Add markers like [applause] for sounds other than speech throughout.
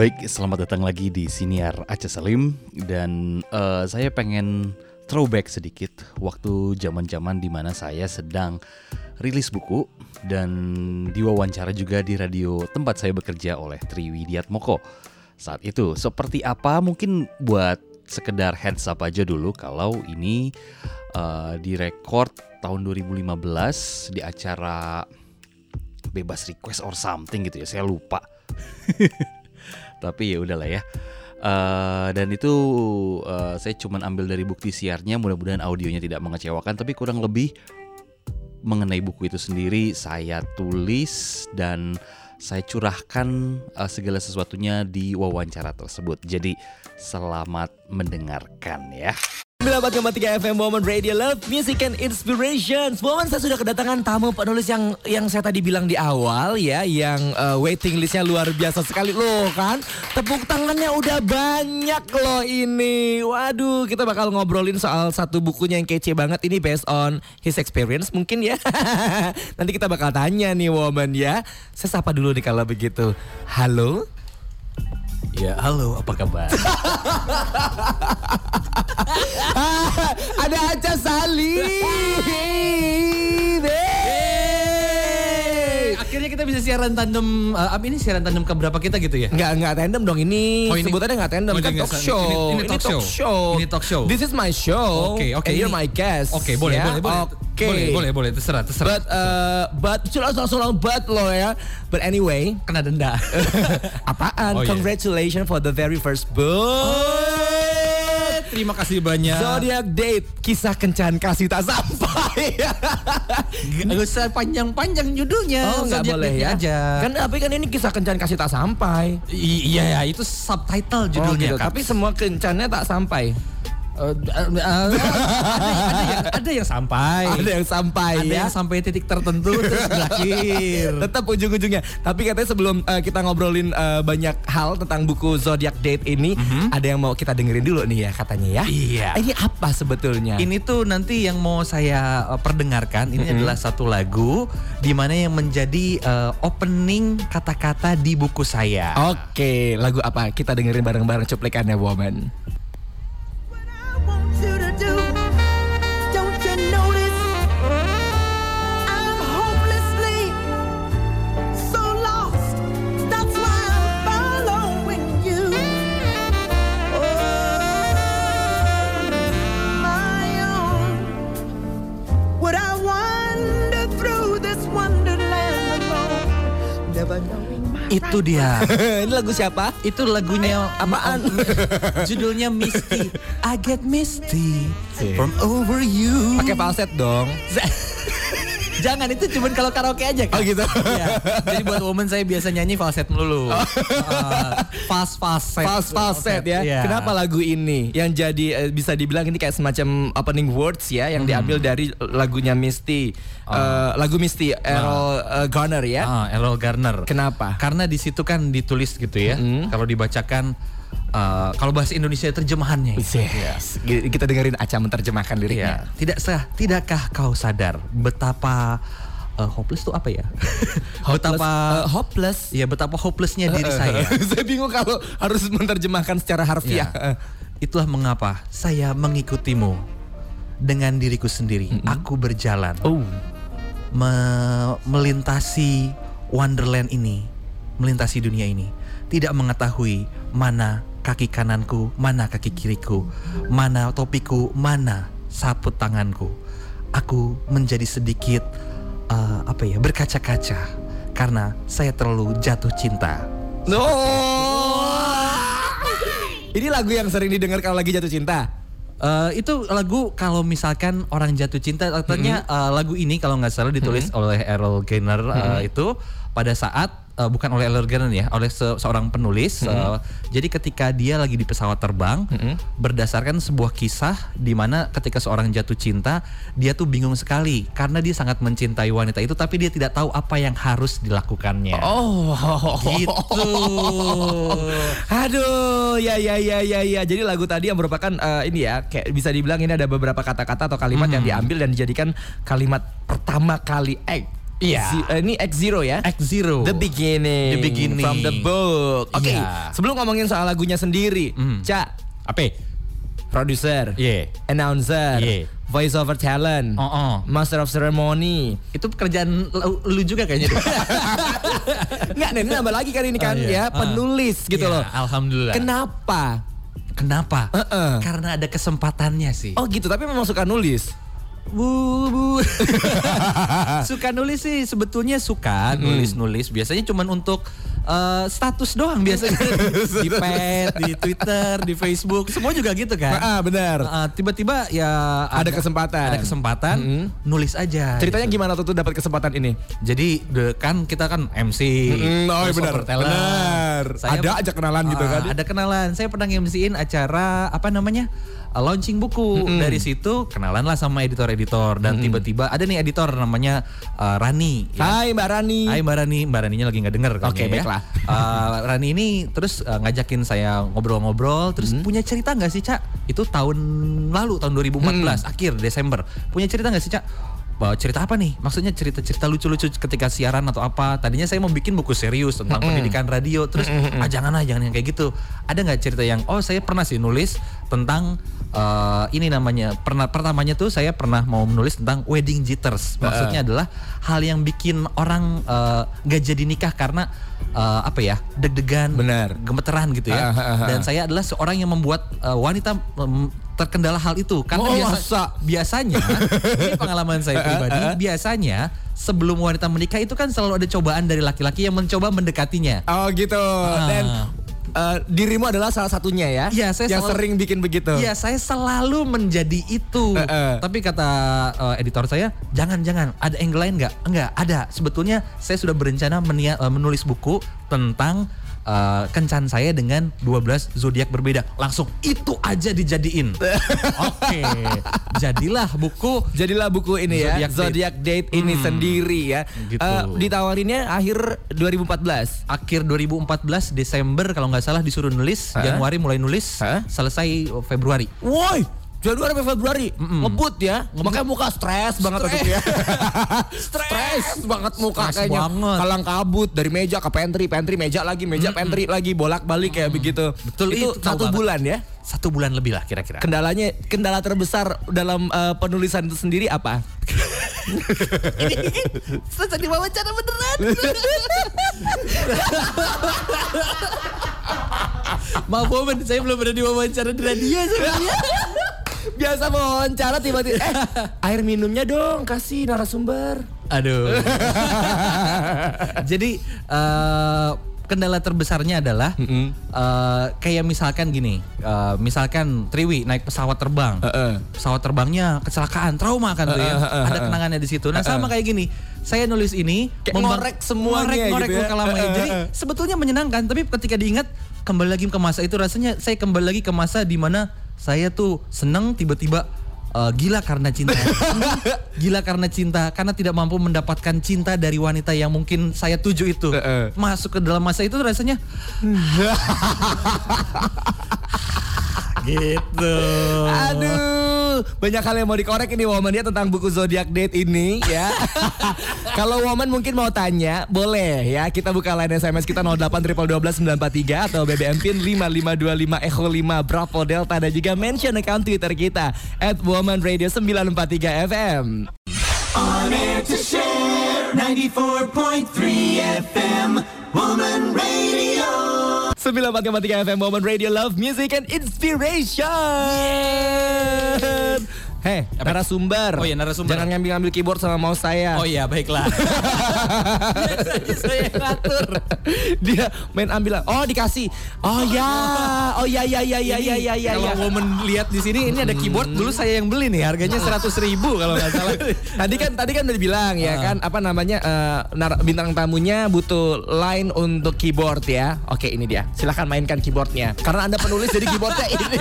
Baik, selamat datang lagi di Siniar Aceh Salim. Dan uh, saya pengen throwback sedikit waktu zaman-zaman di mana saya sedang rilis buku dan diwawancara juga di radio tempat saya bekerja oleh Triwidiatmoko saat itu. Seperti apa? Mungkin buat sekedar heads up aja dulu kalau ini uh, direkord tahun 2015 di acara bebas request or something gitu ya. Saya lupa [laughs] tapi ya udahlah ya. Uh, dan itu uh, saya cuma ambil dari bukti siarnya mudah-mudahan audionya tidak mengecewakan tapi kurang lebih mengenai buku itu sendiri saya tulis dan saya curahkan uh, segala sesuatunya di wawancara tersebut. Jadi selamat mendengarkan ya 94,3 FM Woman Radio Love Music and Inspirations. Woman saya sudah kedatangan tamu penulis yang yang saya tadi bilang di awal ya Yang uh, waiting listnya luar biasa sekali loh kan? Tepuk tangannya udah banyak loh ini. Waduh kita bakal ngobrolin soal satu bukunya yang kece banget Ini based on his experience mungkin ya. [laughs] Nanti kita bakal tanya nih Woman ya. Saya sapa dulu nih kalau begitu. Halo Ya, halo, apa kabar? [laughs] Ada Aca Salim. [laughs] Akhirnya kita bisa siaran tandem. Uh, ini siaran tandem ke berapa kita gitu ya? Enggak, enggak tandem dong. Ini, Oh, ini- sebutannya enggak tandem, Oh, kan ini talk show. ini- ini talk show. Ini talk show. This is my show. Oke, oke, And you're ini- my guest. Oke, boleh, ya? boleh, boleh. Oke. Boleh, boleh, boleh. Terserah, terserah. But, uh, but, sudah langsung but lo ya. But anyway, kena denda. [laughs] apaan? Oh, iya. Congratulations for the very first book. Terima kasih banyak. Zodiac Date, kisah kencan kasih tak sampai. Gak usah panjang-panjang judulnya. Oh nggak boleh ya aja. Kan tapi kan ini kisah kencan kasih tak sampai I- iya ya, itu subtitle Oh, judulnya gitu. kan. Tapi semua kencannya tak sampai Eh, eh, eh, ada, ada yang ada yang sampai. [laughs] Ada yang sampai Ada ya yang sampai titik tertentu terus berakhir. [laughs] Tetap ujung-ujungnya Tapi katanya sebelum eh, kita ngobrolin eh, banyak hal tentang buku Zodiac Date ini Ada yang mau kita dengerin dulu nih ya katanya ya Iya. Ini apa sebetulnya? Ini tuh nanti yang mau saya uh, perdengarkan ini adalah satu lagu di mana yang menjadi uh, opening kata-kata di buku saya. Oke lagu apa? Kita dengerin bareng-bareng cuplikannya Woman Itu dia. [laughs] Ini lagu siapa? Itu lagunya apaan? Judulnya Misty. [laughs] I get misty from over you. Pakai falset dong [laughs] Jangan itu cuman kalau karaoke aja kan. Oh gitu Iya. Jadi buat woman saya biasa nyanyi falset melulu. Uh, fast falset. Fast falset ya. Iya. Kenapa lagu ini yang jadi eh, bisa dibilang ini kayak semacam opening words ya yang diambil dari lagunya Misty. Eh, lagu Misty Errol eh, Garner ya. Ah, Errol Garner. Kenapa? Karena di situ kan ditulis gitu ya. Kalau dibacakan uh, kalau bahasa Indonesia terjemahannya. gitu. Yes. Kita dengerin Aca menerjemahkan Iya. liriknya. Tidak sah, tidakkah kau sadar betapa uh, hopeless itu apa ya? [laughs] betapa Eh, hopeless. ya betapa hopelessnya diri saya. [laughs] saya bingung kalau harus menerjemahkan secara harfiah. Ya. Itulah mengapa saya mengikutimu dengan diriku sendiri. Aku berjalan Oh. me- melintasi wonderland ini, melintasi dunia ini, tidak mengetahui mana kaki kananku, mana kaki kiriku, mana topiku, mana saput tanganku. Aku menjadi sedikit uh, apa ya berkaca-kaca karena saya terlalu jatuh cinta. No. Ini lagu yang sering didengar kalau lagi jatuh cinta. Eh, itu lagu kalau misalkan orang jatuh cinta katanya eh, lagu ini kalau nggak salah ditulis oleh Errol Garner eh, itu pada saat eh, bukan oleh Garner ya oleh se- seorang penulis eh, jadi ketika dia lagi di pesawat terbang berdasarkan sebuah kisah di mana ketika seorang jatuh cinta dia tuh bingung sekali karena dia sangat mencintai wanita itu tapi dia tidak tahu apa yang harus dilakukannya. Oh. gitu. [laughs] Aduh, ya ya ya ya ya. Jadi lagu tadi yang merupakan eh, ini ya, kayak bisa dibilang ini ada beberapa kata-kata atau kalimat yang diambil dan dijadikan kalimat pertama kali. Eh Iya. Eh, ini X Zero ya. X Zero. The beginning. The beginning. From the book. Oke, Iya. sebelum ngomongin soal lagunya sendiri, Hmm. Cak, Apa? produser, Iya. announcer, Iya. voice over talent, Oh, oh. master of ceremony. Itu pekerjaan lu, lu juga kayaknya. Enggak, [laughs] ini nambah lagi kan ini kan Oh, iya. ya, penulis gitu Iya, loh. Alhamdulillah. Kenapa? Kenapa? Heeh. Karena ada kesempatannya sih. Oh gitu, tapi memang suka nulis. Bu, bu. [laughs] suka nulis sih sebetulnya suka nulis-nulis. Biasanya cuman untuk eh, status doang biasanya [laughs] di pet, di Twitter, di Facebook, semua juga gitu kan. Ah, benar. Eh, tiba-tiba ya Ada kesempatan. Ada kesempatan nulis aja. Ceritanya gitu. gimana tuh tuh dapat kesempatan ini? Jadi de- kan kita kan MC. Mm, oh, terus benar. Benar. Ada aja kenalan gitu Ah, kan. Ada kenalan. Saya pernah MC-in acara apa namanya? Uh, launching buku. Dari situ kenalan lah sama editor-editor dan tiba-tiba ada nih editor namanya uh, Rani. ya. Hai Mbak Rani. Hai Mbak Rani, Mbak Raninya lagi nggak denger kayaknya Oke, ya. baiklah. Uh, Rani ini terus uh, ngajakin saya ngobrol-ngobrol, terus punya cerita nggak sih Cak? Itu tahun lalu, tahun 2014 akhir Desember. Punya cerita nggak sih Cak? Bahwa cerita apa nih? Maksudnya cerita-cerita lucu-lucu ketika siaran atau apa? Tadinya saya mau bikin buku serius tentang pendidikan radio, terus ah jangan lah, jangan yang kayak gitu. Ada nggak cerita yang oh saya pernah sih nulis tentang eh, ini namanya pernah pertamanya tuh saya pernah mau menulis tentang wedding jitters. Maksudnya adalah hal yang bikin orang nggak jadi nikah karena eh, apa ya deg-degan, Benar. gemeteran gitu ya. Ah, ah, ah, Dan saya adalah seorang yang membuat eh, wanita em, terkendala hal itu karena Oh, biasa- masa? biasanya [laughs] ini pengalaman saya pribadi biasanya sebelum wanita menikah itu kan selalu ada cobaan dari laki-laki yang mencoba mendekatinya. Oh gitu. Dan eh, dirimu adalah salah satunya ya. Iya, saya yang selalu- sering bikin begitu. Iya, saya selalu menjadi itu. Eh, eh. Tapi kata eh, editor saya, jangan jangan ada angle lain nggak? Enggak, ada. Sebetulnya saya sudah berencana menia- eh, menulis buku tentang eh, kencan saya dengan 12 zodiak berbeda. Langsung itu aja dijadiin. [laughs] Oke. Jadilah buku Jadilah buku ini ya, Zodiac Date. Zodiac Date ini sendiri ya. Gitu. Eh, ditawarinnya akhir 2014. akhir 2014 Desember kalau nggak salah disuruh nulis, Hah? Januari mulai nulis, Hah? selesai Februari. Woi, Januari sampai Februari ngebut ya. Makanya muka stres banget waktu itu ya. [laughs] stres banget muka Stres kayaknya. banget. Kalang kabut dari meja ke pantry, pantry meja lagi, meja pantry lagi, bolak-balik kayak begitu. Betul, itu, itu satu banget. bulan ya. Satu bulan lebih lah kira-kira. Kendalanya kendala terbesar dalam eh, penulisan itu sendiri apa? [laughs] Selesai diwawancara beneran. [laughs] Maaf Woman, saya belum pernah diwawancara di radio sebenarnya. Biasa wawancara tiba-tiba eh air minumnya dong kasih narasumber. Aduh. [laughs] Jadi eh, kendala terbesarnya adalah eh, kayak misalkan gini, eh, misalkan Triwi naik pesawat terbang, Heeh. pesawat terbangnya kecelakaan, trauma kan tuh ya, ada kenangannya di situ. Nah sama kayak gini, saya nulis ini Kayak membang- ngorek semuanya ngorek, ngorek gitu ya. luka lamanya. Heeh, Jadi sebetulnya menyenangkan, tapi ketika diingat kembali lagi ke masa itu rasanya saya kembali lagi ke masa di mana saya tuh seneng tiba-tiba eh, gila karena cinta, [laughs] gila karena cinta karena tidak mampu mendapatkan cinta dari wanita yang mungkin saya tuju itu. Masuk ke dalam masa itu rasanya [laughs] gitu. Aduh, banyak hal yang mau dikorek ini Woman ya tentang buku Zodiac Date ini ya. [laughs] Kalau Woman mungkin mau tanya, boleh ya. Kita buka line SMS kita 08 943 atau BBM PIN 5525 Echo 5 Bravo Delta dan juga mention account Twitter kita at Woman Radio 943 FM. On air to share 94.3 FM Woman Radio 94,3 FM Woman Radio Love Music and Inspiration. Hei, narasumber. Oh iya, narasumber. Jangan ngambil-ngambil keyboard sama mouse saya. Oh iya baiklah. [laughs] Biasanya saya yang ngatur. Dia main ambil. Oh, dikasih. Oh ya. Oh ya ya ya ya ya ya ya. Kalau woman lihat di sini ini ada keyboard dulu saya yang beli nih harganya 100 ribu kalau nggak salah. [laughs] Tadi kan tadi kan udah dibilang ya kan apa namanya eh, nar- bintang tamunya butuh line untuk keyboard ya. Oke ini dia. Silahkan mainkan keyboardnya. Karena anda penulis jadi keyboardnya ini.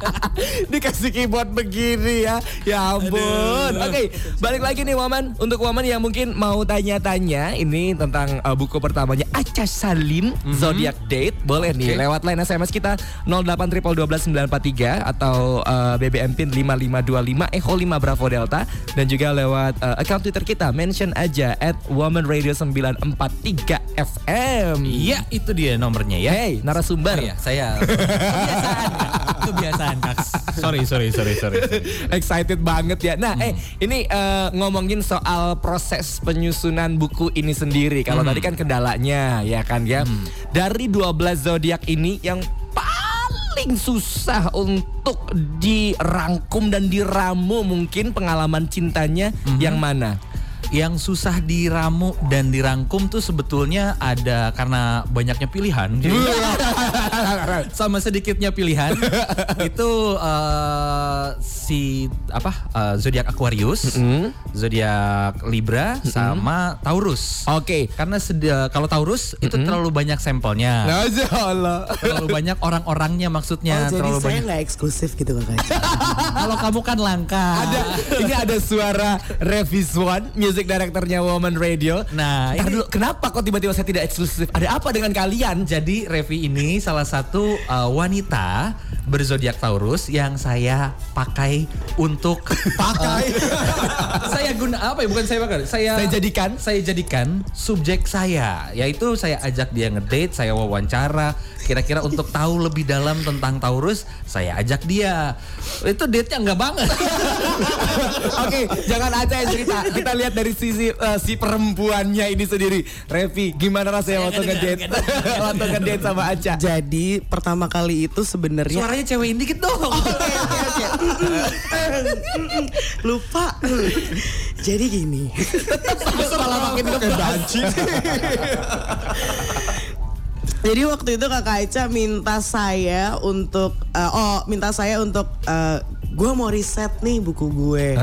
[laughs] Dikasih keyboard begini ya. Ya ampun. Oke, balik lagi nih Waman. Untuk Waman yang mungkin mau tanya-tanya ini tentang uh, buku pertamanya Aca Salim Zodiac Date, boleh nih lewat line SMS kita 081212943 atau uh, BBM PIN 5525 Echo 5 Bravo Delta dan juga lewat uh, account Twitter kita mention aja at Woman Radio 943 FM. Iya, itu dia nomornya ya. Hey, narasumber. Oh iya, saya [laughs] kebiasaan, kebiasaan, Kak. Sorry, sorry, sorry, sorry. sorry. Excited banget ya. Nah, eh ini eh, ngomongin soal proses penyusunan buku ini sendiri. Kalau tadi kan kendalanya ya kan ya. Dari 12 zodiak ini yang paling susah untuk dirangkum dan diramu mungkin pengalaman cintanya yang mana? Yang susah diramu dan dirangkum tuh sebetulnya ada karena banyaknya pilihan. Jadi, [laughs] sama sedikitnya pilihan [laughs] itu eh, si apa eh, zodiak Aquarius, zodiak Libra sama Taurus. Oke. Karena sedi- kalau Taurus itu terlalu banyak sampelnya. Allah. terlalu banyak orang-orangnya maksudnya Oh, jadi terlalu saya banyak. nggak eksklusif gitu kakak. [laughs] Kalau kamu kan langka. Ada ini ada suara Reviswan, music directornya Woman Radio. Nah, Ntar ini- dulu, kenapa kok tiba-tiba saya tidak eksklusif? Ada apa dengan kalian? Jadi Revi ini salah satu uh, wanita berzodiak Taurus yang saya pakai untuk pakai. [laughs] saya guna apa ya? Bukan saya pakai. Saya Saya jadikan? Saya jadikan subjek saya, yaitu saya ajak dia ngedate, saya wawancara. Kira-kira untuk tahu lebih dalam tentang Taurus, saya ajak dia. Itu date-nya enggak banget. [laughs] Oke, jangan aja yang cerita. Kita lihat dari sisi eh, si perempuannya ini sendiri. Revi, gimana rasanya waktu ngedate? [laughs] waktu ngedate sama Aca? Jadi pertama kali itu sebenarnya Suaranya cewek dikit dong. [laughs] lupa. Jadi gini. Malah makin kebanci. Jadi waktu itu kakak Aica minta saya untuk eh, oh minta saya untuk gue mau riset nih buku gue.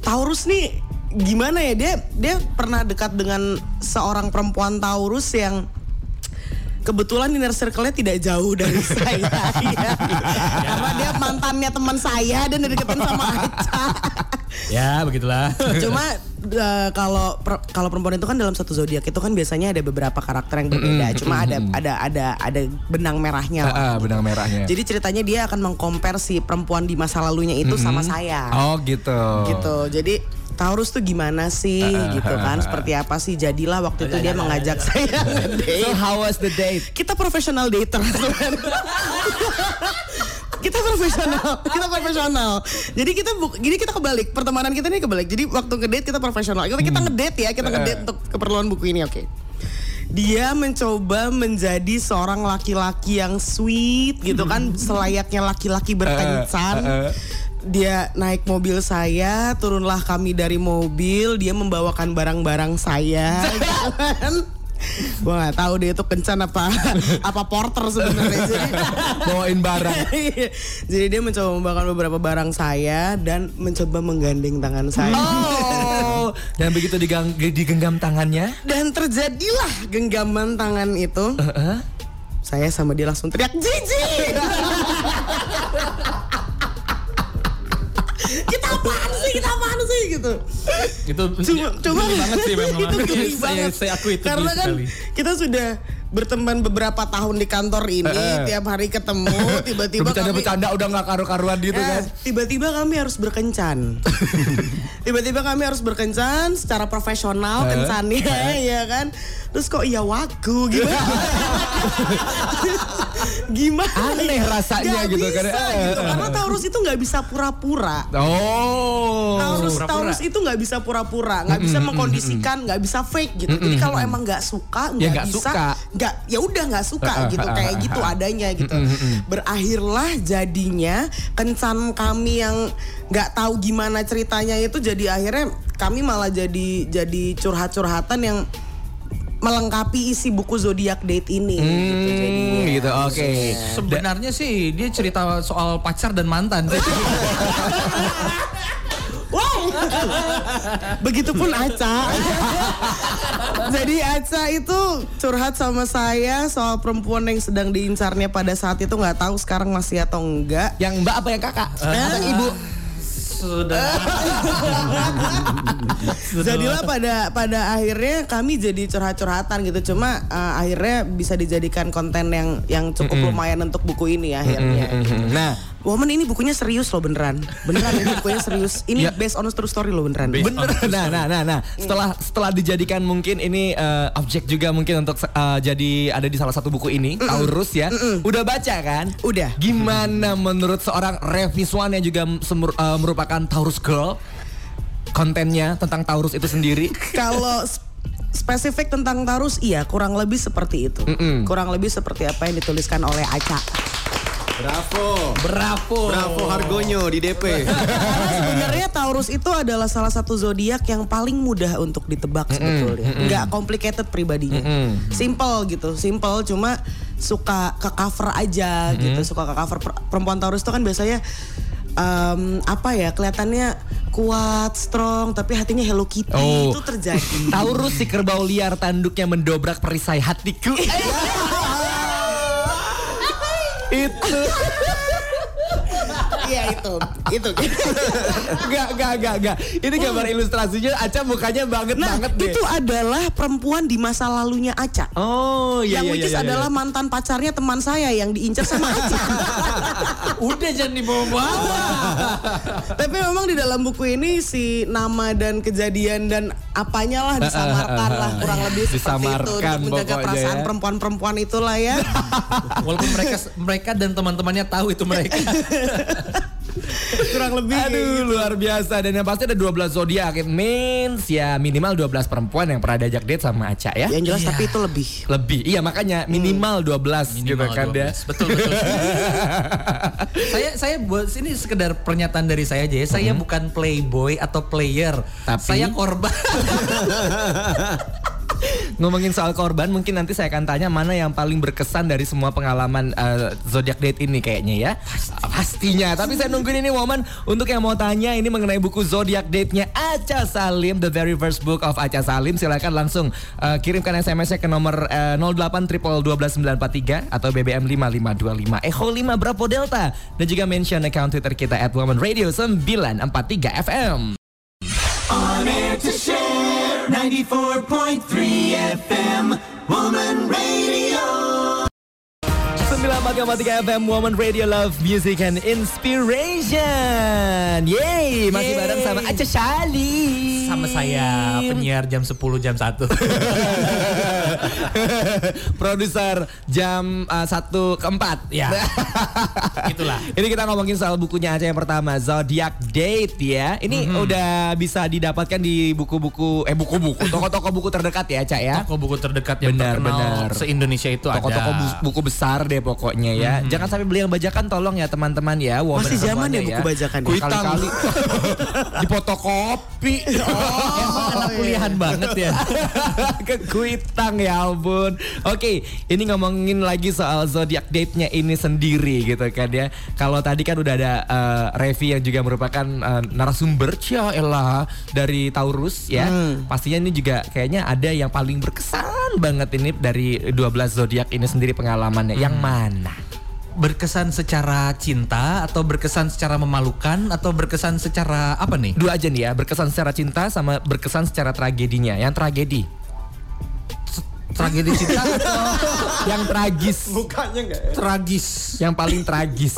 Taurus nih gimana ya dia dia pernah dekat dengan seorang perempuan Taurus yang kebetulan inner circle-nya tidak jauh dari [laughs] saya. Iya. Karena dia mantannya teman saya dan deketin sama Aca. ya, begitulah. Cuma eh, kalau per- kalau perempuan itu kan dalam satu zodiak itu kan biasanya ada beberapa karakter yang berbeda. Cuma ada ada ada ada benang merahnya. lah. Ah, benang merahnya. Jadi ceritanya dia akan mengcompare si perempuan di masa lalunya itu sama saya. Oh gitu. Gitu. Jadi Taurus tuh gimana sih gitu kan? Seperti apa sih? Jadilah waktu itu dia mengajak saya [laughs] ngedate. So how was the date? Kita profesional dater. [laughs] kita profesional, kita profesional. Jadi kita bu, jadi kita kebalik. Pertemanan kita ini kebalik. Jadi waktu ngedate kita profesional. Kita kita ngedate ya, kita ngedate untuk keperluan buku ini, oke. Dia mencoba menjadi seorang laki-laki yang sweet gitu kan, selayaknya laki-laki berkencan. Dia naik mobil saya, turunlah kami dari mobil, dia membawakan barang-barang saya. [laughs] Gua nggak tahu dia itu kencan apa [laughs] apa porter sebenarnya. Jadi Bawain barang. [laughs] Jadi dia mencoba membawakan beberapa barang saya dan mencoba menggandeng tangan saya. Oh, dan begitu digang- digenggam tangannya. Dan terjadilah genggaman tangan itu. Saya sama dia langsung teriak jijik. kita Kita apaan sih gitu. itu Cuma cuma geli banget sih memang. itu geli saya, banget. saya akui itu Karena kan sekali. kita sudah berteman beberapa tahun di kantor ini, tiap hari ketemu, [laughs] tiba-tiba kami Bercanda-bercanda udah nggak karu-karuan gitu Ya, kan. Tiba-tiba kami harus berkencan. [laughs] tiba-tiba kami harus berkencan secara profesional kencannya [laughs] ya kan. Terus kok iya wagu gimana? [laughs] gimana? Aneh ya? rasanya Nggak gitu bisa, kan. gitu. Karena Taurus itu nggak bisa pura-pura. Oh. Taurus, pura-pura. Taurus itu nggak bisa pura-pura, nggak bisa mengkondisikan, nggak bisa fake gitu. Jadi kalau emang nggak suka, Ya nggak nggak bisa, nggak ya udah nggak suka gitu, kayak gitu adanya gitu. Berakhirlah jadinya kencan kami yang nggak tahu gimana ceritanya itu jadi akhirnya kami malah jadi jadi curhat-curhatan yang melengkapi isi buku zodiak date ini gitu. Hmm, gitu. Oke. Sebenarnya sih dia cerita soal pacar dan mantan. [laughs] Wow. Begitupun Aca. [laughs] Jadi Aca itu curhat sama saya soal perempuan yang sedang diincarnya pada saat itu nggak tahu sekarang masih atau enggak. Yang Mbak apa yang Kakak? Eh, ibu. [laughs] Jadilah pada pada akhirnya kami jadi curhat-curhatan gitu. Cuma eh, akhirnya bisa dijadikan konten yang yang cukup lumayan untuk buku ini akhirnya. Nah, Woman ini bukunya serius loh beneran. Beneran ini bukunya serius. Ini Ya. based on a true story loh beneran. Bener. Nah, nah, nah, nah. Setelah setelah dijadikan mungkin ini eh, objek juga mungkin untuk eh, jadi ada di salah satu buku ini, Taurus ya. Udah baca kan? Udah. Gimana menurut seorang Revi Swan yang juga semur- eh, merupakan Taurus girl? Kontennya tentang Taurus itu sendiri. [laughs] Kalau sp- spesifik tentang Taurus, iya kurang lebih seperti itu. Kurang lebih seperti apa yang dituliskan oleh Aca. Bravo. Bravo. Bravo Hargonyo di DP. Karena [laughs] sebenarnya Taurus itu adalah salah satu zodiak yang paling mudah untuk ditebak sebetulnya. Nggak complicated pribadinya. Simple gitu, simple cuma suka ke cover aja gitu, suka ke cover Per- perempuan Taurus itu kan biasanya em, apa ya kelihatannya kuat, strong, tapi hatinya Hello Kitty Oh. itu terjadi. [laughs] Taurus si kerbau liar tanduknya mendobrak perisai hatiku. [laughs] itu Iya itu, itu. Enggak, enggak, enggak, enggak. Ini gambar ilustrasinya Aca mukanya banget Nah banget deh. itu adalah perempuan di masa lalunya Aca. Oh, iya yang iya which is iya, iya. adalah mantan pacarnya teman saya yang diincar sama [laughs] Aca. Udah jangan dibawa-bawa. Tapi memang di dalam buku ini si nama dan kejadian dan apanya lah disamarkan lah kurang lebih seperti itu Disamarkan untuk menjaga pokoknya perasaan ya. perempuan-perempuan itulah ya. Walaupun mereka mereka dan teman-temannya tahu itu mereka. [laughs] [laughs] kurang lebih. Aduh luar biasa dan yang pasti ada 12 zodiak It means ya minimal 12 perempuan yang pernah diajak date sama Aca ya Yang jelas tapi itu lebih. Lebih Iya makanya minimal 12 gitu Minimal kan ya 12. Betul betul. [laughs] saya saya buat ini sekedar pernyataan dari saya aja ya. Saya bukan playboy atau player. Tapi? saya korban. [laughs] Ngomongin soal korban mungkin nanti saya akan tanya mana yang paling berkesan dari semua pengalaman eh, zodiak date ini kayaknya ya. Pastinya. Tapi saya nungguin ini momen untuk yang mau tanya ini mengenai buku zodiak date-nya Aca Salim, the very first book of Aca Salim. Silakan langsung eh, kirimkan SMS-nya ke nomor eh, 08 12943 atau BBM 5525 Echo 5 Bravo Delta dan juga mention account Twitter kita at Woman Radio 943 FM. 94.3 FM. Woman Radio. 94,3 FM Woman Radio Love Music and Inspiration Yeay Masih Yeay. bareng sama Aca Shali Sama saya penyiar jam 10 jam 1. [laughs] Produser jam uh, 1 ke 4 Ya. Itulah. Ini kita ngomongin soal bukunya Aca yang pertama Zodiac Date ya Ini udah bisa didapatkan di buku-buku Eh buku-buku [laughs] Toko-toko buku terdekat ya Aca ya Toko buku terdekat yang Benar, terkenal benar. se-Indonesia itu ada. Toko-toko bu- buku besar deh pokoknya ya Jangan sampai beli yang bajakan tolong ya teman-teman ya Woman Masih zaman ya buku bajakan ya? Kali-kali [laughs] Di fotokopi Emang anak kuliahan banget ya. [laughs] ke Kuitang ya ampun. Oke, ini ngomongin lagi soal zodiak date-nya ini sendiri gitu kan ya. Kalau tadi kan udah ada eh, Revi yang juga merupakan eh, narasumber ya elah dari Taurus ya. Pastinya ini juga kayaknya ada yang paling berkesan banget ini dari 12 zodiak ini sendiri pengalamannya. Yang mana? Berkesan secara cinta atau berkesan secara memalukan atau berkesan secara apa nih? Dua aja nih ya, berkesan secara cinta sama berkesan secara tragedinya. Yang tragedi. Tragedi cinta atau yang tragis. Mukanya enggak ya? tragis? Yang paling tragis.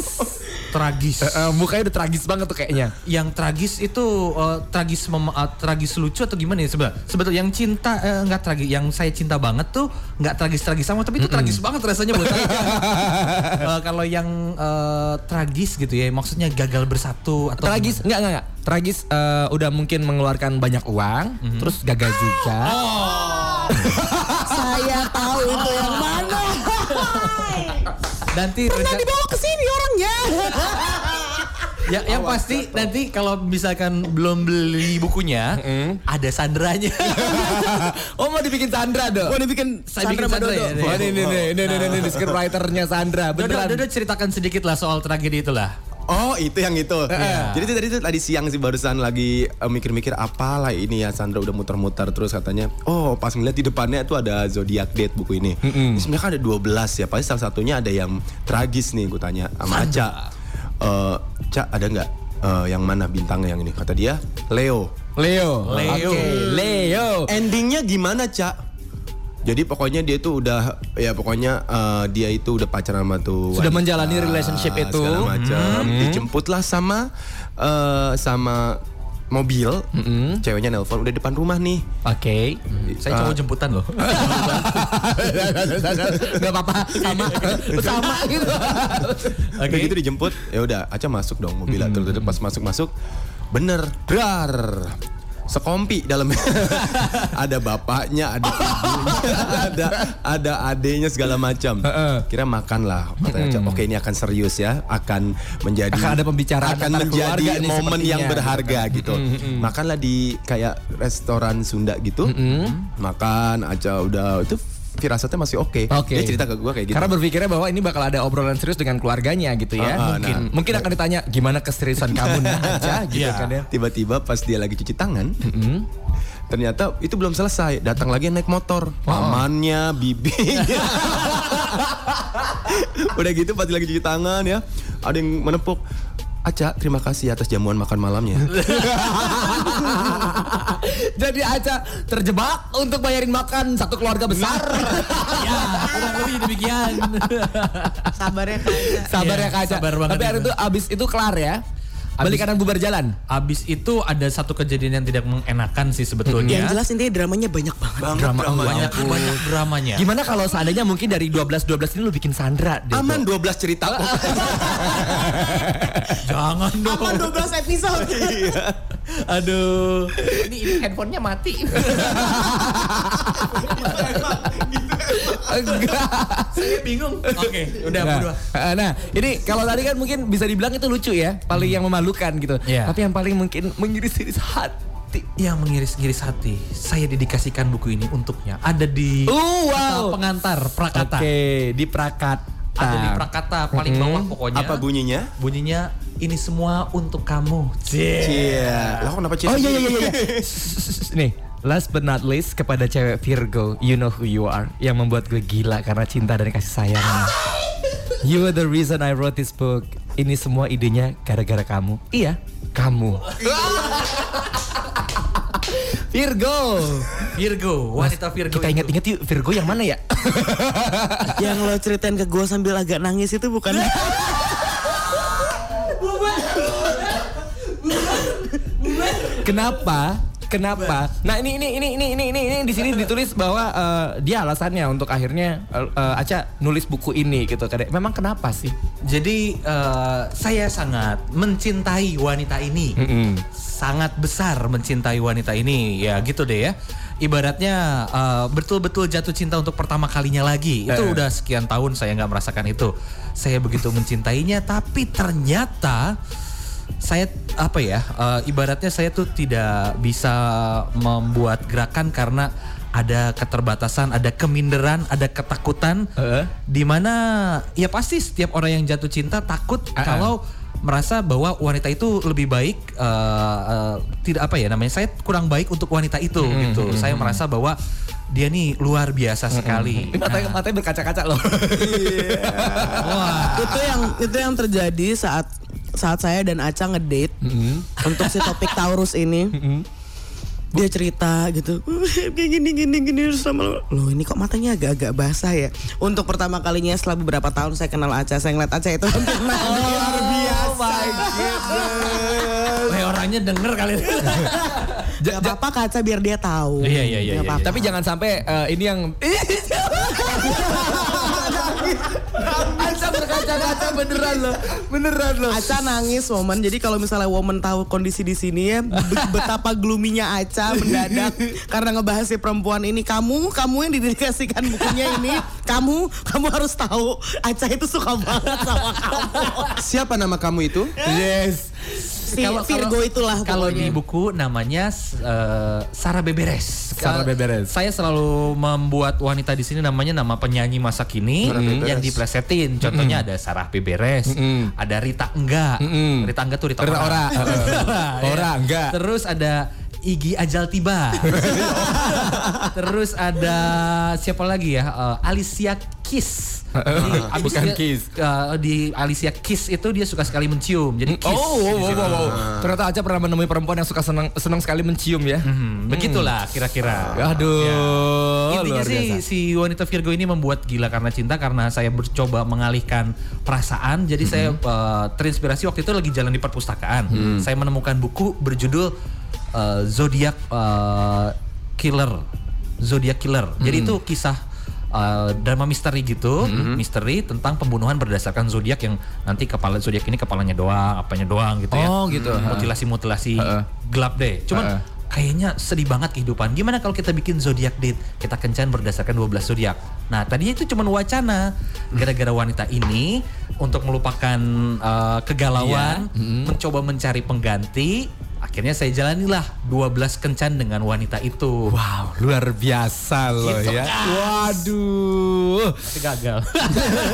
Tragis. Eh, eh, mukanya udah tragis banget tuh kayaknya. yang tragis itu eh, tragis mem- eh, tragis lucu atau gimana ya sebetulnya sebetulnya yang cinta eh, nggak tragis yang saya cinta banget tuh nggak tragis tragis sama tapi itu tragis banget rasanya buat saya [laughs] Eh, kalau yang eh, tragis gitu ya maksudnya gagal bersatu atau Tragis enggak enggak enggak. Tragis eh, udah mungkin mengeluarkan banyak uang, terus gagal juga. Saya tahu itu yang mana. nanti Pernah dibawa ke sini orangnya. ya, yang pasti nanti kalau misalkan belum beli bukunya ada sandranya oh mau dibikin Sandra dong. Mau dibikin Saya Sandra Sandra Madodo. ya, Oh, ini nih nih ini nih nih scriptwriternya Sandra. Dodo, Beneran. Dodo ceritakan sedikit lah soal tragedi itulah Oh itu yang itu. Iya. Jadi itu tadi tuh tadi siang sih barusan lagi eh, mikir-mikir apalah ini ya Sandra udah muter-muter terus katanya. Oh pas ngeliat di depannya tuh ada zodiac date buku ini. Ini Sebenarnya kan ada 12 ya. Pasti salah satunya ada yang tragis nih gue tanya sama Aca. Eh, Ca ada nggak "Eh, yang mana bintangnya yang ini kata dia Leo Leo. Leo. Oke, Leo. endingnya gimana cak jadi pokoknya dia itu udah ya pokoknya eh, dia itu udah pacaran sama tuh Sudah wanita, menjalani relationship itu. segala macam dijemputlah sama eh, sama mobil ceweknya nelpon udah depan rumah nih Oke. Saya cowok jemputan loh. [laughs] Gak apa-apa, sama. sama gitu. Udah gitu dijemput, ya udah, Aca masuk dong mobil. Terus terus pas masuk masuk, bener, dar, sekompi dalamnya. [laughs] ada bapaknya, ada ibunya, [laughs] ada ada adenya segala macam. Kira makan lah. Katanya Aca, oke ini akan serius ya, akan menjadi Akan ada pembicaraan akan menjadi nih momen yang berharga gitu. Makanlah di kayak restoran Sunda gitu. Makan, Aca udah itu firasatnya masih oke. Oke. Dia cerita ke gue kayak gitu. Karena berpikirnya bahwa ini bakal ada obrolan serius dengan keluarganya gitu ya. Ah, ah, mungkin nah. mungkin akan ditanya gimana keseriusan kamu nah [laughs] aja gitu Iya. kan ya. Tiba-tiba pas dia lagi cuci tangan, ternyata itu belum selesai. Datang lagi naik motor, pamannya, bibinya. [laughs] Udah gitu pas lagi cuci tangan ya, ada yang menepuk. Aca, terima kasih atas jamuan makan malamnya. [laughs] Jadi Aca terjebak untuk bayarin makan satu keluarga besar. ya, kurang lebih demikian. Sabarnya Kak Aca. Sabar Iya, ya sabar banget Tapi hari itu. itu abis itu kelar ya. Balik kanan bubar jalan. Abis itu ada satu kejadian yang tidak mengenakan sih sebetulnya. Yang jelas intinya dramanya banyak banget. Drama banyak banyak dramanya. Gimana kalau seandainya mungkin dari 12 12 ini lu bikin Sandra deh. Aman 12 cerita. [laughs] Jangan dong. Aman 12 episode. [laughs] Aduh. Ini, ini handphonenya mati. [laughs] Enggak. Saya bingung. Oke, udah Nah, berdua. eh, nah, ini kalau tadi kan mungkin bisa dibilang itu lucu ya, paling yang memalukan gitu. Iya. Tapi yang paling mungkin mengiris-iris hati. Yang mengiris-ngiris hati. Saya dedikasikan buku ini untuknya. Ada di Oh, wow. kata pengantar Prakata. Oke, di Prakata. Ada di Prakata paling bawah pokoknya. Apa bunyinya? Bunyinya ini semua untuk kamu. Cia. Lah kenapa Cia? Oh iya iya iya [laughs] iya. Nih, last but not least kepada cewek Virgo, you know who you are, yang membuat gue gila karena cinta dan kasih sayang. You are the reason I wrote this book. Ini semua idenya gara-gara kamu. Iya, kamu. [laughs] Virgo. Virgo, wanita Virgo. Kita ingat-ingat yuk Virgo yang mana ya? Yang lo ceritain ke gue sambil agak nangis itu bukan [laughs] Kenapa? Kenapa? Nah ini ini ini ini ini ini, ini di sini ditulis bahwa eh, dia alasannya untuk akhirnya eh, eh, Aca nulis buku ini gitu. Kadek. Memang kenapa sih? Jadi eh, saya sangat mencintai wanita ini. Sangat besar mencintai wanita ini. Ya gitu deh ya. Ibaratnya eh, betul-betul jatuh cinta untuk pertama kalinya lagi. Itu udah sekian tahun saya nggak merasakan itu. Saya begitu mencintainya tapi ternyata saya apa ya eh, ibaratnya saya tuh tidak bisa membuat gerakan karena ada keterbatasan, ada keminderan, ada ketakutan Heeh. di mana ya pasti setiap orang yang jatuh cinta takut Ah, ah. kalau merasa bahwa wanita itu lebih baik eh, eh, tidak apa ya namanya saya kurang baik untuk wanita itu gitu. Saya merasa bahwa dia nih luar biasa sekali. Ini matanya, matanya berkaca-kaca loh. Wah. itu yang itu yang terjadi saat saat saya dan Aca ngedate untuk si topik Taurus ini. Dia cerita gitu, kayak gini gini gini sama lo. Loh ini kok matanya agak-agak basah ya. Untuk pertama kalinya setelah beberapa tahun saya kenal Aca, saya ngeliat Aca itu [laughs] luar biasa. Wah, orangnya denger kali. [laughs] Gak apa-apa Kaca biar dia tahu. Iya, iya, iya, iya. apa-apa. Tapi jangan sampai eh, ini yang [laughs] Aca berkaca-kaca beneran loh. Beneran loh. Aca nangis Woman. Jadi kalau misalnya Woman tahu kondisi di sini ya be- [laughs] betapa gluminya Aca mendadak karena ngebahas si perempuan ini. Kamu, kamu yang didedikasikan bukunya ini, kamu, kamu harus tahu Aca itu suka banget sama kamu. Siapa nama kamu itu? Yes. Si Virgo itulah Kalau pokoknya. di buku namanya eh, Sarah Beberes. Sarah Beberes. Saya selalu membuat wanita di sini namanya nama penyanyi masa kini yang diplesetin. Contohnya ada Sarah Beberes, ada Rita Enggak. Rita Enggak tuh Rita, Rita Ora. Ya. [laughs] Ora, enggak. Terus ada Iggy Ajal Tiba. [laughs] Terus ada siapa lagi ya? Eh, Alicia Keys. Jadi [laughs] Bukan dia- Keys. eh, di Alicia Keys itu dia suka sekali mencium. Jadi Oh, Kiss. wow, di wow, wow, wow. Ternyata Aca pernah menemui perempuan yang suka senang senang sekali mencium ya. Hmm, begitulah kira-kira. Aduh, Intinya luar sih biasa. si wanita Virgo ini membuat gila karena cinta karena saya mencoba mengalihkan perasaan. Jadi saya Mm-hmm. uh, terinspirasi waktu itu lagi jalan di perpustakaan. Mm. Saya menemukan buku berjudul uh, Zodiac uh, Killer. Zodiac Killer. Jadi Mm. itu kisah uh, drama misteri gitu, Mm-hmm. misteri tentang pembunuhan berdasarkan zodiak yang nanti kepala zodiak ini kepalanya doang, apanya doang gitu ya. Oh, gitu. Mutilasi-mutilasi Heeh. gelap deh. Cuman Heeh. kayaknya sedih banget kehidupan. Gimana kalau kita bikin zodiak date? Kita kencan berdasarkan 12 zodiak. Nah, tadinya itu cuma wacana. Gara-gara wanita ini untuk melupakan uh, kegalauan, mencoba mencari pengganti, akhirnya saya jalanilah 12 kencan dengan wanita itu. Wow, luar biasa loh Gitu ya. kan. Waduh. Tapi gagal.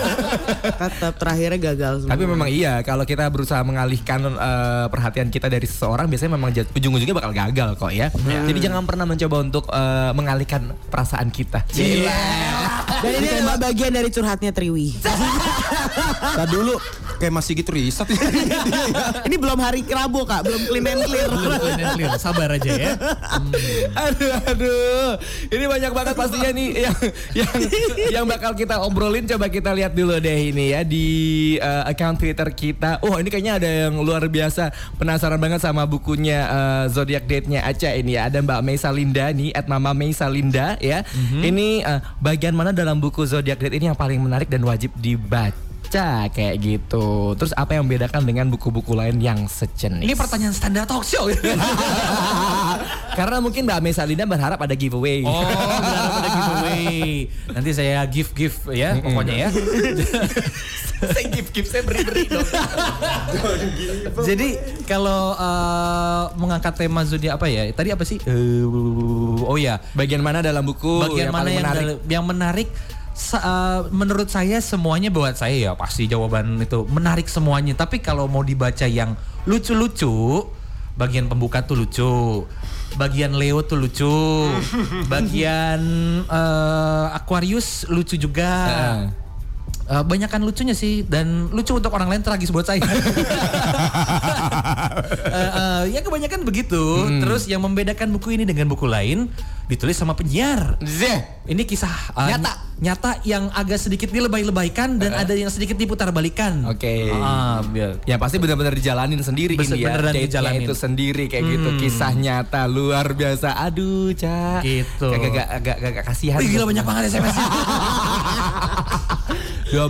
[laughs] Tetap terakhirnya gagal semua. Tapi memang iya, kalau kita berusaha mengalihkan eh, perhatian kita dari seseorang, biasanya memang ujung-ujungnya bakal gagal kok ya. Jadi jangan pernah mencoba untuk eh, mengalihkan perasaan kita. Dan ini adalah bagian dari curhatnya Triwi. Tadi dulu kayak masih gitu riset. [laughs] ini belum hari Rabu kak, belum clean and clear. Belum clean and clear. [laughs] Sabar aja ya. aduh, aduh. Ini banyak banget pastinya nih yang yang yang bakal kita obrolin. Coba kita lihat dulu deh ini ya di eh, account Twitter kita. Oh, ini kayaknya ada yang luar biasa. Penasaran banget sama bukunya eh, Zodiac Date-nya Aca ini ya. Ada Mbak Meisa Linda nih, at Mama Meisa Linda ya. Ini eh, bagian mana dalam buku Zodiac Date ini yang paling menarik dan wajib dibaca kayak gitu. Terus apa yang membedakan dengan buku-buku lain yang sejenis? Ini pertanyaan standar talk show. [laughs] Karena mungkin Mbak Mesa Linda berharap ada giveaway. Oh, berharap ada giveaway. Nanti saya give give ya, pokoknya ya. [laughs] saya gift gift saya beri beri dong. [laughs] Jadi kalau eh, mengangkat tema zodiak apa ya? Tadi apa sih? Eh, oh ya, Bagian mana dalam buku bagian yang mana paling yang menarik? yang menarik? Sa- eh, menurut saya semuanya buat saya ya pasti jawaban itu menarik semuanya. Tapi kalau mau dibaca yang lucu-lucu, bagian pembuka tuh lucu. Bagian Leo tuh lucu. [laughs] bagian eh, Aquarius lucu juga. Eh, banyak kan lucunya sih dan lucu untuk orang lain tragis buat saya. [laughs] Eh, eh, ya kebanyakan begitu. Hmm. Terus yang membedakan buku ini dengan buku lain ditulis sama penyiar. Zeh. Ini kisah eh, Nyata. ny- nyata yang agak sedikit dilebay-lebaykan dan ada yang sedikit diputar balikan. Oke. Ah, biar- Yang pasti benar-benar dijalanin sendiri Bener- ini ya. beneran Date-nya dijalanin. itu sendiri kayak gitu. Hmm. Kisah nyata luar biasa. Aduh, Ca. Gitu. Agak agak agak kasihan. Wih, gila banyak banget SMS. 12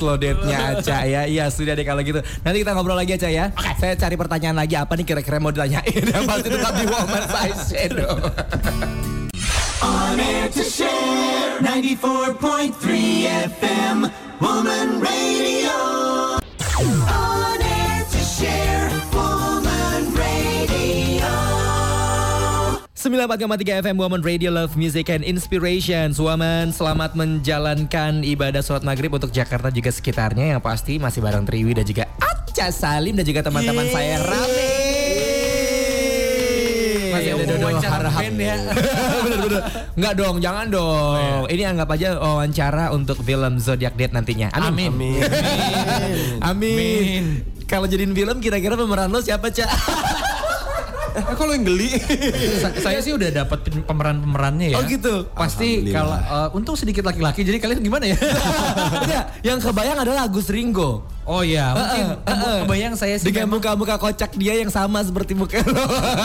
[laughs] loh date-nya Aca ya. Iya sudah deh kalau gitu. Nanti kita ngobrol lagi Aca ya. Saya cari pertanyaan lagi apa nih kira-kira mau ditanyain. Yang [laughs] pasti tetap di Woman Size Shadow. [laughs] On air to share 94.3 FM Woman Radio. On air to share Woman Radio. 94,3 FM Woman Radio Love Music and Inspirations. Woman selamat menjalankan ibadah sholat maghrib untuk Jakarta juga sekitarnya. Yang pasti masih bareng Triwi dan juga Aca Salim dan juga teman-teman saya. Rame ada Wawancara band ya. [laughs] Bener-bener Enggak dong jangan dong Ini anggap aja wawancara untuk film Zodiac Date nantinya Amin Amin. [laughs] Amin, Amin. Kalau jadiin film kira-kira pemeran lo siapa Cak? Eh, kalau yang geli. Sa- saya sih udah dapat pemeran-pemerannya ya. Oh gitu? Pasti kalau eh, untung sedikit laki-laki jadi kalian gimana ya? Enggak, [laughs] yang kebayang adalah Agus Ringo. Oh iya, mungkin Eh, eh, eh. kebayang saya sih Dengan muka-muka kocak dia yang sama seperti muka lo.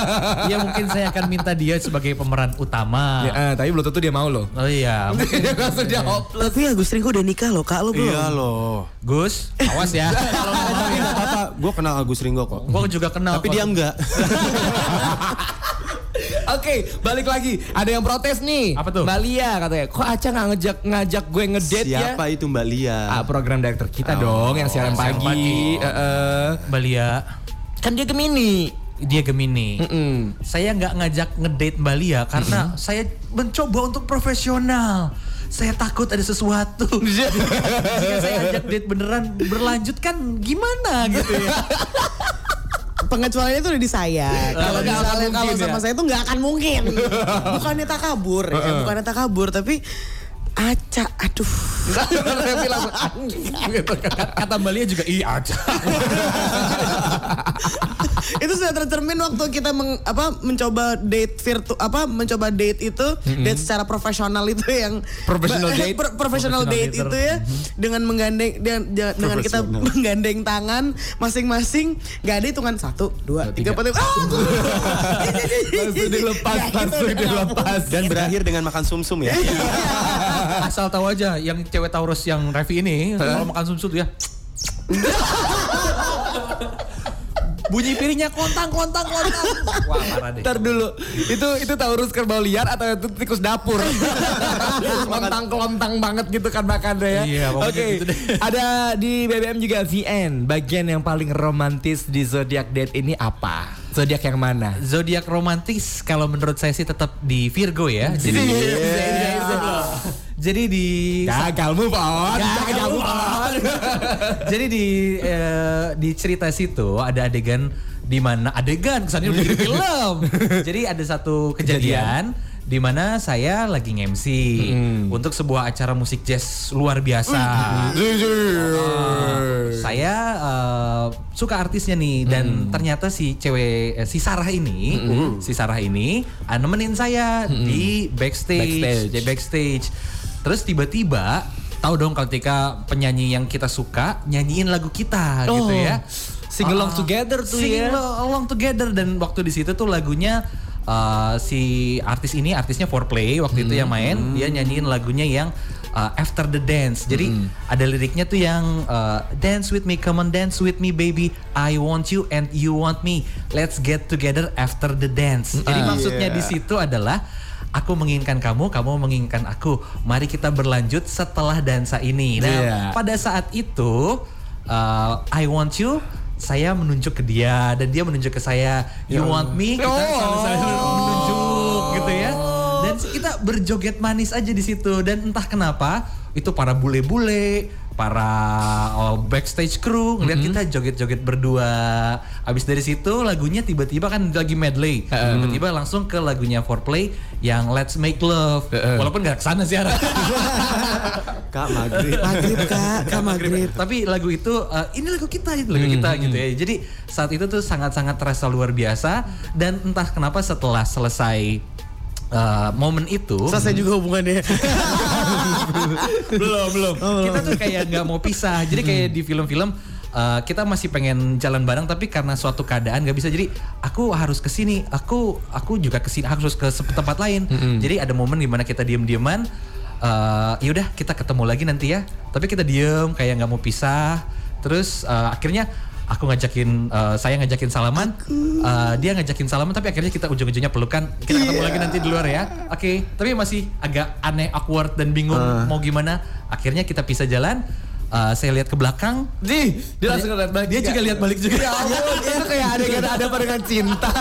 [laughs] ya mungkin saya akan minta dia sebagai pemeran utama. Ya, eh, tapi belum tentu dia mau loh. Oh iya, [laughs] mungkin langsung dia hopeless. Tapi Agus Ringo udah nikah loh kak lo belum? Iya loh. Gus, awas ya. [laughs] Kalau Enggak apa-apa, gue kenal Agus Ringo kok. Gue juga kenal. Tapi kok. dia enggak. Oke, balik lagi. Ada yang protes nih. Apa tuh? Mbak Lia katanya, kok Aca nggak ngajak ngajak gue ngedate ya? Siapa itu Mbak Lia? Ah, program director kita Oh, dong yang siaran siaran pagi. pagi. Eh, eh. Balia, Kan dia Gemini. dia Gemini. Mm-mm. Saya nggak ngajak ngedate Balia karena saya mencoba untuk profesional. Saya takut ada sesuatu. [laughs] Jika saya ajak date beneran berlanjut kan gimana gitu ya. [laughs] pengecualiannya itu udah di saya. Kalau nggak akan misalnya kalau sama ya? saya itu nggak akan mungkin. [laughs] Bukannya takabur, ya, bukannya takabur, tapi Aca, aduh. [laughs] [laughs] Gitu. Kata Balia juga iya aja. Itu sudah tercermin waktu kita meng- apa mencoba date virtu apa mencoba date itu date secara profesional itu yang Professional ba- [laughs] date? pro- professional Professional date dater. itu ya dengan menggandeng dengan, dengan kita menggandeng tangan masing-masing nggak ada hitungan satu dua tiga empat lima ah! Langsung [laughs] dilepas, gitu, langsung dilepas. Dan berakhir dengan makan sumsum ya. Asal tahu aja yang cewek Taurus yang Revi ini kalau makan sumsum tuh ya. [laughs] Bunyi piringnya kontang kontang kontang. Wah parah deh. Ntar dulu, itu itu Taurus kerbau liar atau itu tikus dapur? [laughs] Lontang kelontang banget gitu kan makannya ya. Iya, Oke, pokoknya gitu deh. [laughs] ada di BBM juga VN. Bagian yang paling romantis di zodiak date ini apa? Zodiak yang mana? Zodiak romantis kalau menurut saya sih tetap di Virgo ya. Jadi Jadi di Gagal move on. Gagal move on. Jadi di eh, di cerita situ ada adegan di mana adegan kesannya udah film. [laughs] Jadi ada satu kejadian di mana saya lagi nge-MC untuk sebuah acara musik jazz luar biasa. Uh, saya uh, suka artisnya nih. Dan ternyata si cewek eh, si Sarah ini, si Sarah ini uh, nemenin saya di backstage, Backstage. di backstage. Terus tiba-tiba tahu dong ketika penyanyi yang kita suka nyanyiin lagu kita gitu ya. Sing along Ah, together tuh sing ya. along together. Dan waktu di situ tuh lagunya uh, si artis ini artisnya Foreplay waktu itu yang main dia nyanyiin lagunya yang uh, After the Dance. Jadi ada liriknya tuh yang uh, dance with me, come on dance with me baby. I want you and you want me. Let's get together after the dance. Jadi maksudnya di situ adalah Aku menginginkan kamu, kamu menginginkan aku. Mari kita berlanjut setelah dansa ini. Nah, Iya. pada saat itu uh, I want you saya menunjuk ke dia dan dia menunjuk ke saya you want me? Kita saling-saling menunjuk gitu ya. Dan kita berjoget manis aja di situ. Dan entah kenapa itu para bule-bule para oh, backstage crew ngeliat kita joget-joget berdua. Abis dari situ lagunya tiba-tiba kan lagi medley. Tiba-tiba langsung ke lagunya foreplay yang Let's Make Love. Walaupun gak ke sana sih arah [laughs] Kak maghrib. maghrib kak. Kak maghrib. Tapi lagu itu uh, ini lagu kita itu lagu kita gitu ya. Jadi saat itu tuh sangat-sangat terasa luar biasa. Dan entah kenapa setelah selesai uh, momen itu. Selesai juga hubungannya. [laughs] Belum belum. Kita tuh kayak nggak mau pisah. Jadi kayak di film-film uh, kita masih pengen jalan bareng tapi karena suatu keadaan nggak bisa. Jadi aku harus ke sini. Aku aku juga ke sini harus ke tempat lain. Jadi ada momen di mana kita diem-dieman uh, yaudah kita ketemu lagi nanti ya. Tapi kita diem kayak nggak mau pisah. Terus uh, akhirnya aku ngajakin uh, saya ngajakin salaman. Uh, dia ngajakin salaman tapi akhirnya kita ujung-ujungnya pelukan. Kita ketemu lagi nanti di luar ya. Oke tapi masih agak aneh awkward dan bingung mau gimana. Akhirnya kita pisah jalan Uh, saya lihat ke belakang Di, dia langsung ngeliat balik dia juga lihat balik juga Ya ampun, itu kayak adegan ada apa dengan cinta.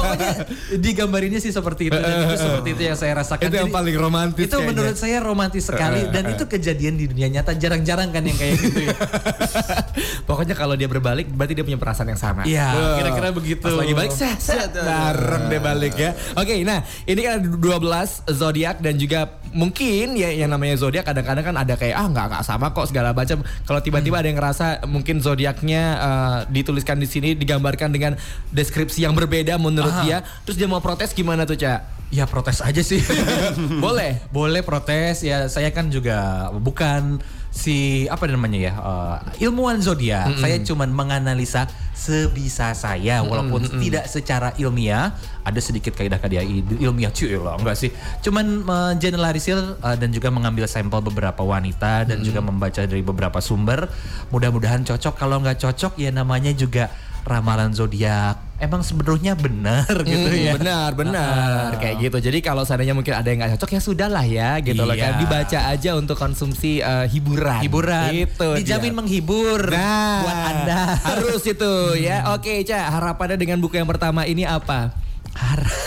pokoknya digambarinnya sih seperti itu dan itu seperti itu yang saya rasakan Itu yang paling romantis itu kayaknya. menurut saya romantis sekali dan itu kejadian di dunia nyata jarang-jarang kan yang kayak gitu ya [laughs] Pokoknya kalau dia berbalik berarti dia punya perasaan yang sama. Iya, kira-kira begitu. Pas lagi balik set, set, bareng deh balik ya. Oke, nah ini kan ada 12 zodiak dan juga mungkin ya yang namanya zodiak kadang-kadang kan ada kayak ah nggak nggak sama kok segala macam. Kalau tiba-tiba ada yang ngerasa mungkin zodiaknya eh, dituliskan di sini digambarkan dengan deskripsi yang berbeda menurut Aha. dia, terus dia mau protes gimana tuh, Cak? ya protes aja sih [laughs] Boleh. boleh protes ya saya kan juga bukan si apa namanya ya eh, ilmuwan zodiak. Saya cuman menganalisa sebisa saya walaupun tidak secara ilmiah. Ada sedikit kaidah-kaidah il- ilmiah cuy lah enggak sih? Cuman mengeneralisir eh, dan juga mengambil sampel beberapa wanita dan juga membaca dari beberapa sumber. Mudah-mudahan cocok. Kalau nggak cocok ya namanya juga ramalan zodiak emang sebenarnya benar gitu Hmm, ya Benar, benar. Ah. Kayak gitu. Jadi kalau seandainya mungkin ada yang nggak cocok ya sudahlah ya gitu loh kan. Iya. Dibaca aja untuk konsumsi eh, hiburan. hiburan Gitu dijamin dia. menghibur Nah, buat anda Harus itu ya. Oke, Ca, harapannya dengan buku yang pertama ini apa? [laughs]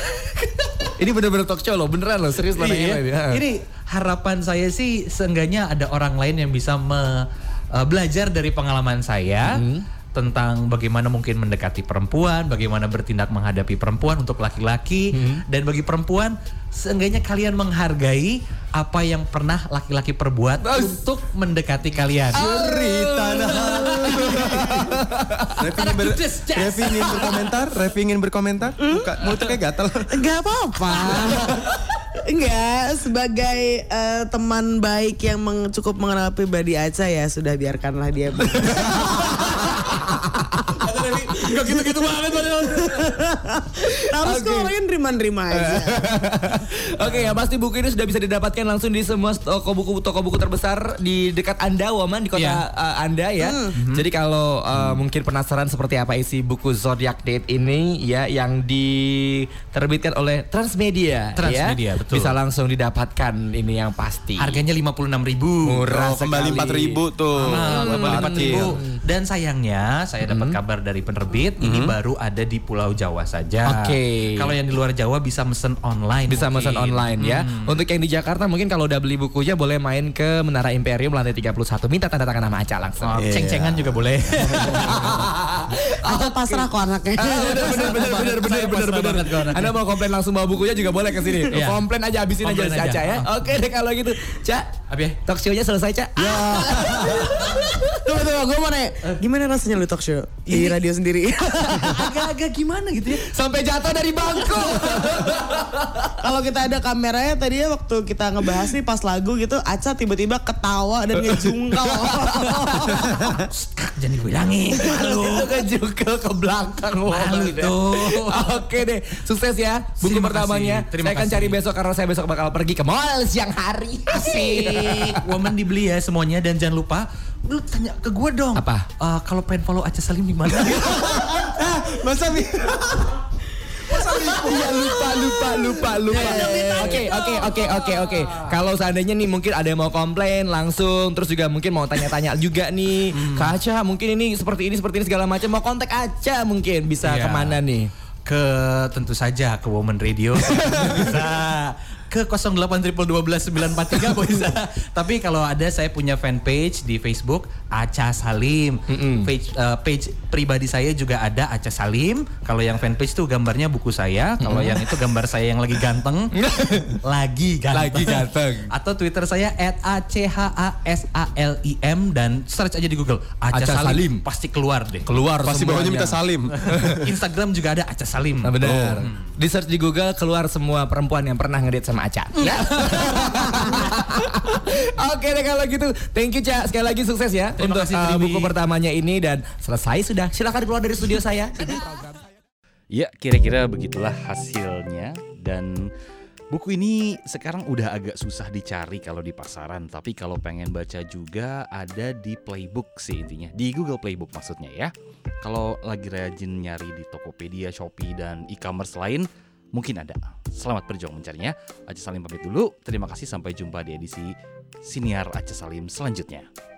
ini bener-bener talk show loh, beneran loh, serius loh Iya. ini. Ini harapan saya sih seenggaknya ada orang lain yang bisa me- uh, belajar dari pengalaman saya Hmm. Tentang bagaimana mungkin mendekati perempuan, bagaimana bertindak menghadapi perempuan untuk laki-laki dan bagi perempuan seenggaknya kalian menghargai apa yang pernah laki-laki perbuat untuk mendekati kalian. Cerita [laughs] Revi ingin, ber. Revi ingin berkomentar, Revi ingin berkomentar. Buka, mulutnya kayak gatel. Enggak apa-apa. [laughs] Enggak, sebagai eh, teman baik yang meng- cukup mengenal pribadi Aca ya sudah biarkanlah dia. [laughs] Enggak gitu-gitu banget [laughs] Harus kok orangnya nerima-nerima aja. [laughs] Oke ya pasti buku ini sudah bisa didapatkan langsung di semua toko buku toko buku terbesar di dekat anda Woman di kota Iya. uh, anda ya. Jadi kalau uh, mungkin penasaran seperti apa isi buku Zodiac Date ini ya yang diterbitkan oleh Transmedia, Transmedia, ya, betul. bisa langsung didapatkan ini yang pasti. Harganya 56.000 ribu. Murah Oh, kembali sekali. 4 ribu tuh. Kembali Empat 4.000. ribu. Dan sayangnya saya dapat kabar dari penerbit ini baru ada di Pulau Jawa saja. Oke. Kalau yang di luar Jawa bisa mesen online. Bisa mungkin. pesan online ya. Untuk yang di Jakarta mungkin kalau udah beli bukunya boleh main ke Menara Imperium lantai 31 minta tanda tangan nama Aca langsung. Oh, Ceng-cengan juga boleh. [laughs] Atau pasrah kok anaknya. Ah, bener bener bener bener bener bener bener. Anda mau komplain langsung bawa bukunya juga boleh ke sini. Iya. Komplain aja habisin aja si aja. Aca ya. Ah. Oke deh kalau gitu. Cak, Apa ya? talk show-nya selesai, Cak. Ya. [laughs] Tunggu tunggu, gue mau nanya, gimana rasanya lu talk show di radio sendiri? [laughs] Agak-agak gimana gitu ya? Sampai jatuh dari bangku. [laughs] Kalau kita ada kameranya tadi ya waktu kita ngebahas nih pas lagu gitu, Aca tiba-tiba ketawa dan ngejungkal. Jangan dibilangin. Malu. Kejukel ke belakang Malu tuh. Oke deh, sukses ya buku Terima pertamanya. kasih, terima saya akan kasih. cari besok karena saya besok bakal pergi ke mall siang hari. Asik. Woman dibeli ya semuanya dan jangan lupa lu tanya ke gue dong. Apa? Eh, kalau pengen follow Aca Salim di mana? [laughs] Masa bi- Iya lupa lupa lupa lupa. Oke oke oke oke oke. Kalau seandainya nih mungkin ada yang mau komplain langsung, terus juga mungkin mau tanya-tanya [laughs] juga nih, Kak Aca mungkin ini seperti ini seperti ini segala macam mau kontak Aca mungkin bisa Iya. ke mana nih? ke tentu saja ke Woman Radio [laughs] bisa ke 0821293 bisa. [laughs] Tapi kalau ada saya punya fanpage di Facebook Aca Salim. Page eh, page pribadi saya juga ada Aca Salim. Kalau yang fanpage tuh gambarnya buku saya, kalau yang itu gambar saya yang lagi ganteng. [laughs] lagi ganteng. Lagi ganteng. Atau Twitter saya @achaasalim dan search aja di Google Aca, Aca Salim. Salim. Pasti keluar deh. Keluar Pasti semuanya. bawahnya minta salim. [laughs] Instagram juga ada Aca Salim. Nah, benar. Oh. Di search di Google keluar semua perempuan yang pernah ngedate sama Aca. Ya. [laughs] Oke deh kalau gitu. Thank you Ca. Sekali lagi sukses ya Terima untuk kasih, uh, buku pertamanya ini dan selesai sudah. Silakan keluar dari studio saya. [laughs] Ya, kira-kira begitulah hasilnya dan buku ini sekarang udah agak susah dicari kalau di pasaran, tapi kalau pengen baca juga ada di Playbook sih intinya. Di Google Playbook maksudnya ya. Kalau lagi rajin nyari di Tokopedia, Shopee dan e-commerce lain, mungkin ada. Selamat berjuang mencarinya. Aca Salim pamit dulu. Terima kasih sampai jumpa di edisi Siniar Aca Salim selanjutnya.